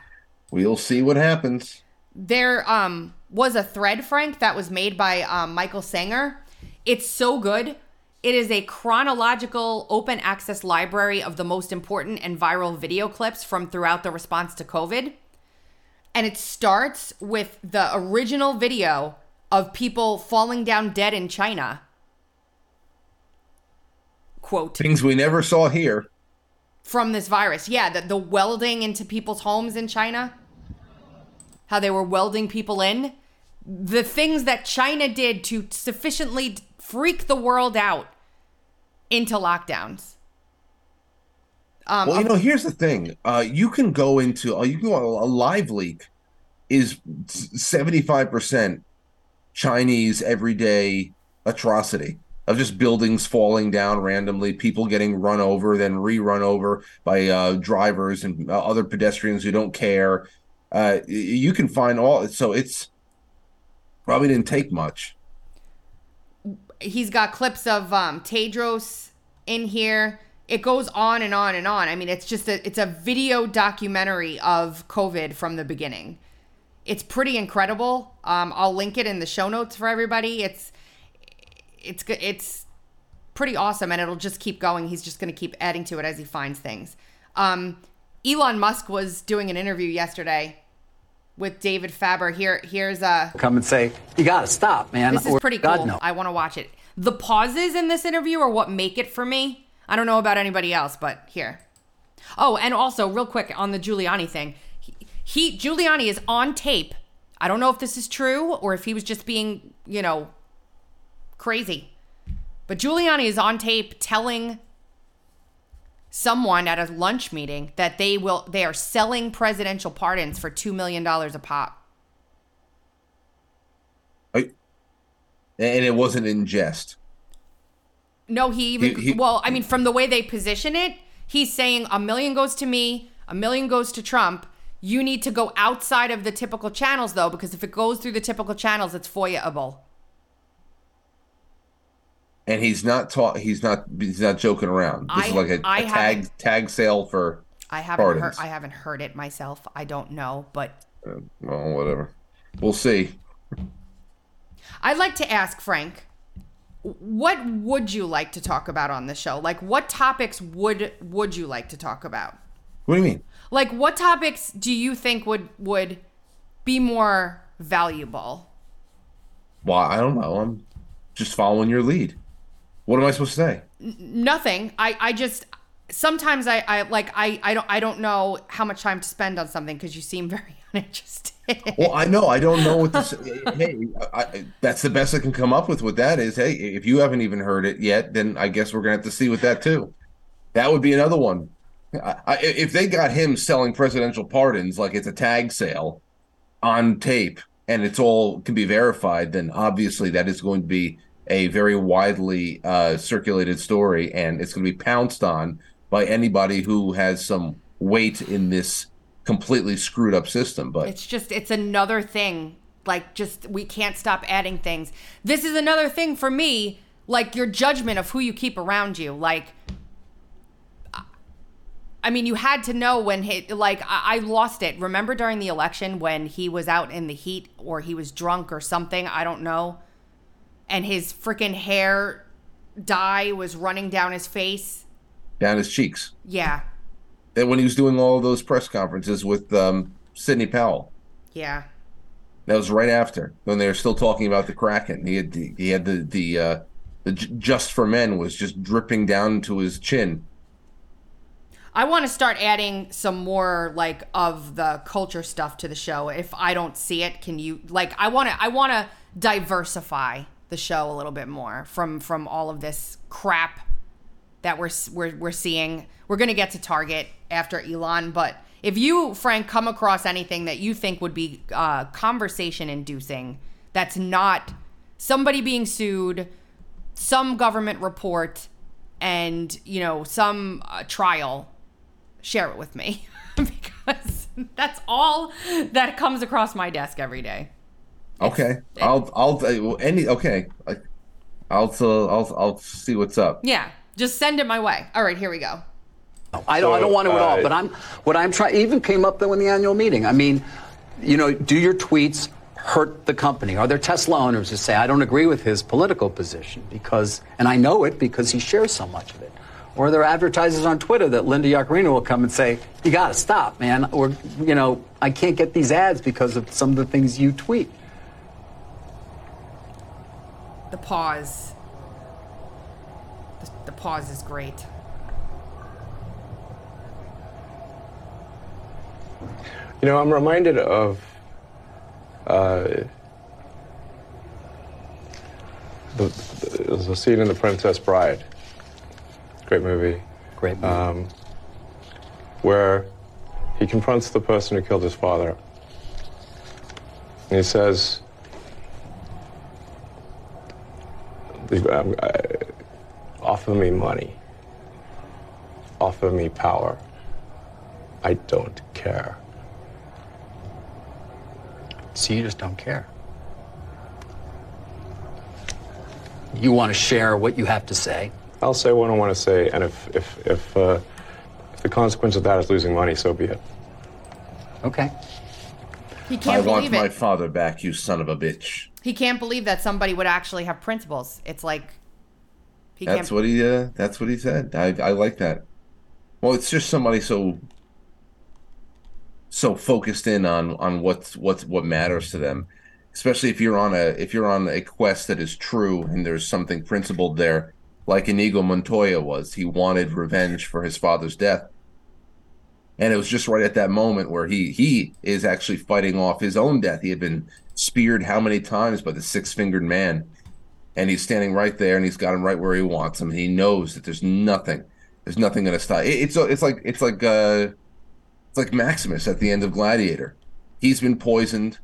We'll see what happens. There um was a thread, Frank, that was made by um, Michael Senger. It's so good. It is a chronological open access library of the most important and viral video clips from throughout the response to COVID. And it starts with the original video of people falling down dead in China. Quote Things we never saw here. from this virus. Yeah, the, the welding into people's homes in China. How they were welding people in. The things that China did to sufficiently freak the world out into lockdowns. Um, well, you know, here's the thing. Uh, you can go into uh, you can go a live leak is seventy five percent Chinese everyday atrocity of just buildings falling down randomly, people getting run over, then re-run over by uh, drivers and uh, other pedestrians who don't care. Uh, you can find all. So it's probably didn't take much. he's got clips of um, Tedros in here. It goes on and on and on. I mean, it's just a it's a video documentary of COVID from the beginning. It's pretty incredible. Um, I'll link it in the show notes for everybody. It's it's good. It's pretty awesome, and it'll just keep going. He's just going to keep adding to it as he finds things. Um, Elon Musk was doing an interview yesterday with David Faber. Here, here's a come and say, "You got to stop, man." this is pretty God, cool. no. I want to watch it. The pauses in this interview are what make it for me. I don't know about anybody else, but here. Oh, and also, real quick on the Giuliani thing, he, he Giuliani is on tape. I don't know if this is true or if he was just being, you know, crazy. But Giuliani is on tape telling someone at a lunch meeting that they will they are selling presidential pardons for 2 million dollars a pop. And it wasn't in jest. No, he even He- he- well, I mean, from the way they position it, he's saying a million goes to me, a million goes to Trump. You need to go outside of the typical channels though, because if it goes through the typical channels, it's FOIA-able. And he's not taught. He's not. He's not joking around. This is I- like a tag tag sale for I haven't heard. I haven't heard it myself. I don't know, but Uh, well, whatever. We'll see. I'd like to ask Frank, what would you like to talk about on the show? Like what topics would would you like to talk about? What do you mean? Like what topics do you think would would be more valuable? Well, I don't know. I'm just following your lead. What am I supposed to say? N- nothing. I I just sometimes I I like I I don't I don't know how much time to spend on something because you seem very uninterested. Well, I know I don't know what this. hey, I, I, that's the best I can come up with. With that is, hey, if you haven't even heard it yet, then I guess we're gonna have to see with that too. That would be another one. I, if they got him selling presidential pardons like it's a tag sale on tape and it's all can be verified, then obviously that is going to be a very widely uh, circulated story, and it's going to be pounced on by anybody who has some weight in this completely screwed up system. But It's just it's another thing. Like just we can't stop adding things. This is another thing for me, like your judgment of who you keep around you. Like I mean, you had to know when he like I, I lost it. Remember during the election when he was out in the heat or he was drunk or something, I don't know. And his freaking hair dye was running down his face. down his cheeks. Yeah. And when he was doing all of those press conferences with um, Sidney Powell, Yeah. that was right after when they were still talking about the Kraken. He had the, he had the the uh, the J- Just for Men was just dripping down to his chin. I want to start adding some more like of the culture stuff to the show. If I don't see it, can you like I want to I want to diversify the show a little bit more from from all of this crap that we're we're we're seeing. We're going to get to Target after Elon, but if you Frank come across anything that you think would be uh, conversation inducing that's not somebody being sued, some government report and, you know, some uh, trial share it with me because that's all that comes across my desk every day. Okay, I'll I'll uh, any okay. I, I'll uh, I'll I'll see what's up. Yeah, just send it my way. All right, here we go. I don't, I don't want to at all, uh, but I'm what I'm trying. Even came up though in the annual meeting. I mean, you know, do your tweets hurt the company? Are there Tesla owners who say I don't agree with his political position because, and I know it because he shares so much of it? Or are there advertisers on Twitter that Linda Yaccarino will come and say, "You got to stop, man," or you know, I can't get these ads because of some of the things you tweet. The pause. The, the pause is great. You know, I'm reminded of uh, the, the, the scene in The Princess Bride. Great movie. Great movie. Um, where he confronts the person who killed his father. And he says, um, uh, offer me money. Offer me power. I don't care. So you just don't care. You want to share what you have to say. I'll say what I want to say, and if if if, uh, if the consequence of that is losing money, so be it. Okay. He I can't want believe my it. father back, you son of a bitch. He can't believe that somebody would actually have principles. It's like he That's can't. what he. Uh, that's what he said. I I like that. Well, it's just somebody so so focused in on on what's what's what matters to them, especially if you're on a if you're on a quest that is true and there's something principled there, like Inigo Montoya was. He wanted revenge for his father's death, and it was just right at that moment where he he is actually fighting off his own death. He had been speared how many times by the six fingered man, and he's standing right there, and he's got him right where he wants him. He knows that there's nothing, there's nothing going to stop. It, it's it's like it's like uh, it's like Maximus at the end of Gladiator. He's been poisoned.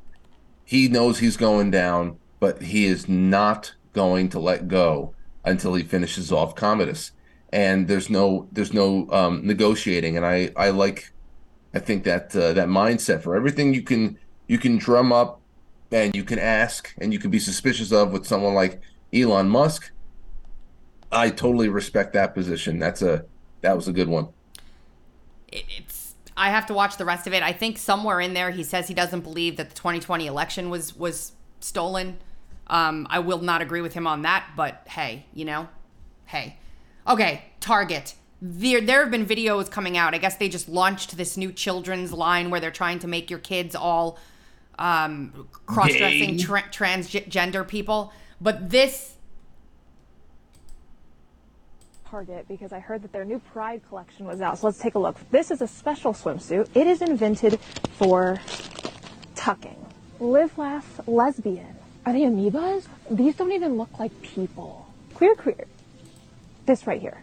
He knows he's going down, but he is not going to let go until he finishes off Commodus. And there's no there's no um, negotiating. And I I like I think that uh, that mindset for everything you can you can drum up and you can ask and you can be suspicious of with someone like Elon Musk. I totally respect that position. That's a that was a good one. It's. I have to watch the rest of it. I think somewhere in there he says he doesn't believe that the 2020 election was was stolen. Um, I will not agree with him on that, but hey, you know, hey, okay, Target. There, there have been videos coming out. I guess they just launched this new children's line where they're trying to make your kids all um, cross-dressing tra- transgender people. But this Target because I heard that their new Pride collection was out. So let's take a look. This is a special swimsuit. It is invented for tucking. Live, laugh, lesbian. Are they amoebas? These don't even look like people. Queer, queer. This right here.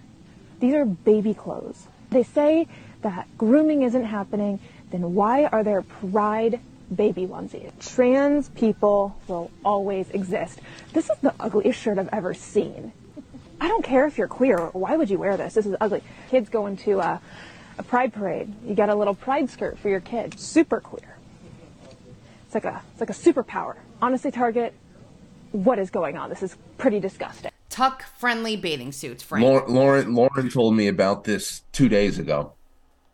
These are baby clothes. They say that grooming isn't happening. Then why are there Pride baby onesie. Trans people will always exist. This is the ugliest shirt I've ever seen. I don't care if you're queer. Why would you wear this? This is ugly. Kids going to a, a pride parade. You get a little pride skirt for your kid. Super queer. It's like a it's like a superpower. Honestly, Target, what is going on? This is pretty disgusting. tuck friendly bathing suits, Frank. Lauren, Lauren Lauren told me about this two days ago.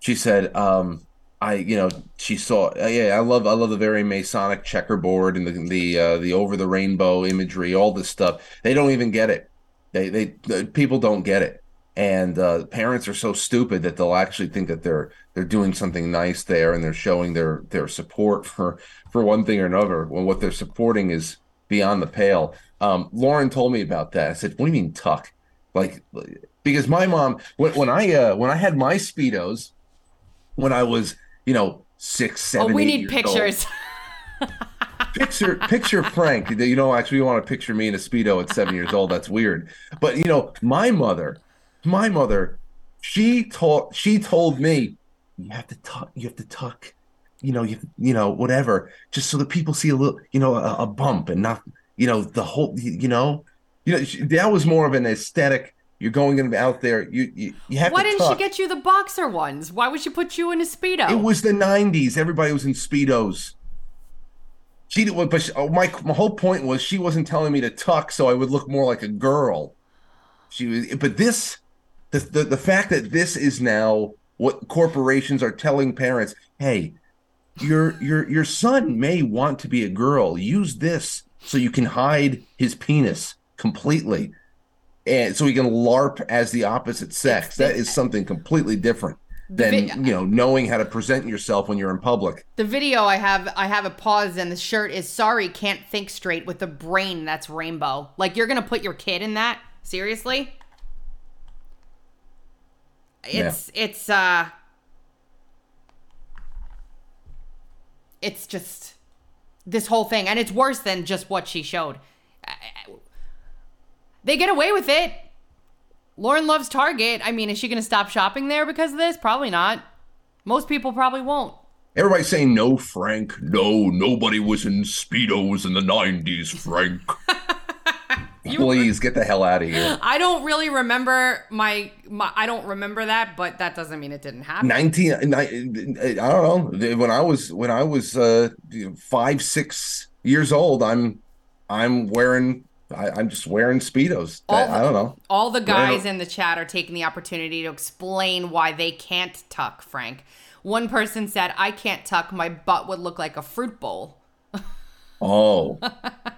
She said, um, "I, you know, she saw. Uh, yeah, I love, I love the very Masonic checkerboard and the the uh, the over the rainbow imagery, all this stuff. They don't even get it. They they the, people don't get it, and uh, parents are so stupid that they'll actually think that they're they're doing something nice there and they're showing their their support for for one thing or another when what they're supporting is beyond the pale. Um, Lauren told me about that. I said, "What do you mean tuck?" Like because my mom when when I uh, when I had my speedos when I was you know six oh, seven. we eight need pictures. picture picture Frank. You know, actually, you want to picture me in a speedo at seven years old. That's weird. But you know, my mother, my mother, she taught she told me you have to tuck. You have to tuck. You know, you you know whatever, just so that people see a little, you know, a, a bump and not, you know, the whole, you, you know, you know, she, that was more of an aesthetic. You're going in out there. You you, you have Why to didn't tuck. she get you the boxer ones? Why would she put you in a speedo? It was the '90s. Everybody was in speedos. She did, but she, oh, my my whole point was she wasn't telling me to tuck so I would look more like a girl. She was, but this, the the, the fact that this is now what corporations are telling parents, "Hey, your your your son may want to be a girl. Use this so you can hide his penis completely." And so he can LARP as the opposite sex. That is something completely different than you know knowing how to present yourself when you're in public. The video I have I have a pause and the shirt is sorry can't think straight with the brain that's rainbow. Like you're gonna put your kid in that? Seriously? It's yeah. it's uh it's just this whole thing and it's worse than just what she showed. They get away with it. Lauren loves Target. I mean, is she going to stop shopping there because of this? Probably not. Most people probably won't. Everybody's saying no, Frank. No, nobody was in speedos in the '90s, Frank. Please get the hell out of here. I don't really remember my, my I don't remember that, but that doesn't mean it didn't happen. 19 I don't know. When I was when I was uh 5 6 years old, I'm I'm wearing I, am just wearing speedos. All I, I don't know. All the guys in the chat are taking the opportunity to explain why they can't tuck. Frank, one person said, "I can't tuck. My butt would look like a fruit bowl." oh,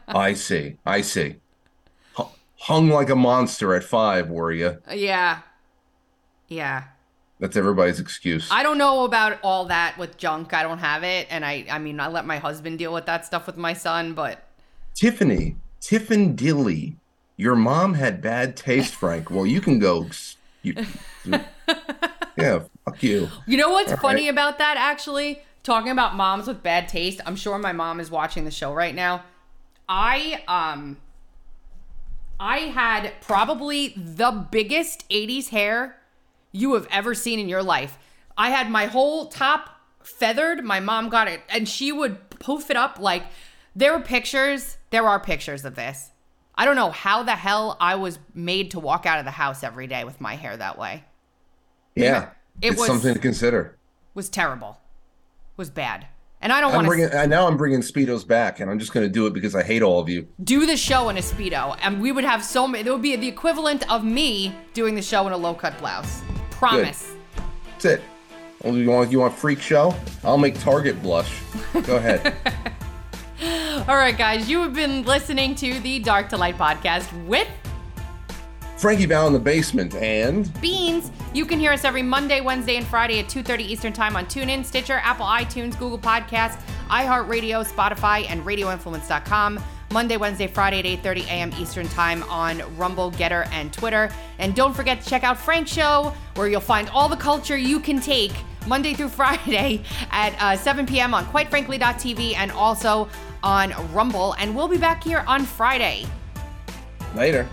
I see. I see. H- hung like a monster at five, were you? Yeah, yeah. That's everybody's excuse. I don't know about all that with junk. I don't have it, and I, I mean, I let my husband deal with that stuff with my son, but. Tiffany, Tiffin Dilly, your mom had bad taste, Frank. Well, you can go. You, yeah, fuck you. You know what's All funny right. about that, actually? Talking about moms with bad taste. I'm sure my mom is watching the show right now. I, um, I had probably the biggest 80s hair you have ever seen in your life. I had my whole top feathered. My mom got it, and she would poof it up like there were pictures there are pictures of this. I don't know how the hell I was made to walk out of the house every day with my hair that way. Yeah, it it's was something to consider. Was terrible. Was bad. And I don't want to. Now I'm bringing speedos back, and I'm just going to do it because I hate all of you. Do the show in a speedo, and we would have so many. There would be the equivalent of me doing the show in a low cut blouse. Promise. Good. That's it. You want you want freak show? I'll make Target blush. Go ahead. All right, guys, you have been listening to the Dark to Light podcast with Frankie Val in the basement and Beanz. You can hear us every Monday, Wednesday, and Friday at 2:30 Eastern Time on TuneIn, Stitcher, Apple iTunes, Google Podcasts, iHeartRadio, Spotify, and RadioInfluence.com. Monday, Wednesday, Friday at 8:30 a.m. Eastern Time on Rumble, Gettr, and Twitter. And don't forget to check out Frank's show, where you'll find all the culture you can take Monday through Friday at uh, 7 p.m. on QuiteFrankly.tv and also on Rumble. And we'll be back here on Friday. Later.